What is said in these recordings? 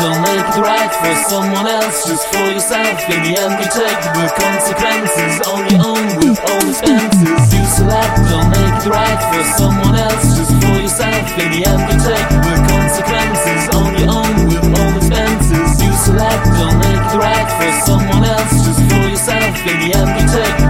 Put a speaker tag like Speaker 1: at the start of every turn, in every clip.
Speaker 1: Don't make it right for someone else, just for yourself. In the end, you take the consequences on your own with all expenses. You select, don't make it right for someone else, just for yourself. In the end, you take the
Speaker 2: consequences on your own with all expenses. You select, don't make it right for someone else, just for yourself. In the end, you take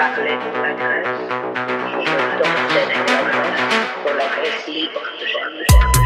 Speaker 2: I don't ihre Tochter in Dankreis, Roller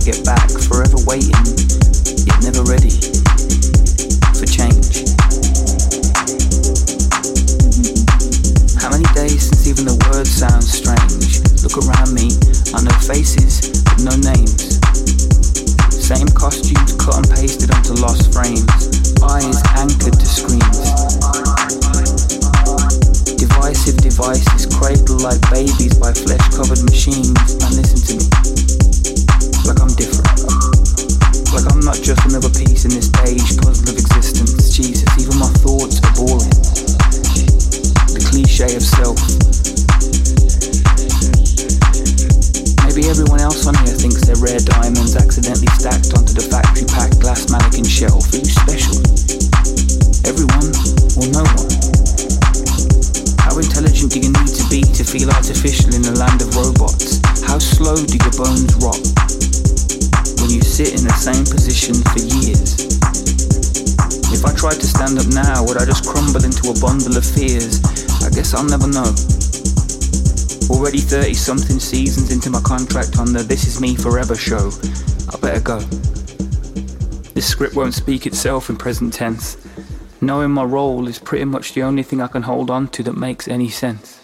Speaker 2: get back forever. something seasons into my contract on the This Is Me Forever show. I better go. This script won't speak itself in present tense. Knowing my role is pretty much the only thing I can hold on to that makes any sense.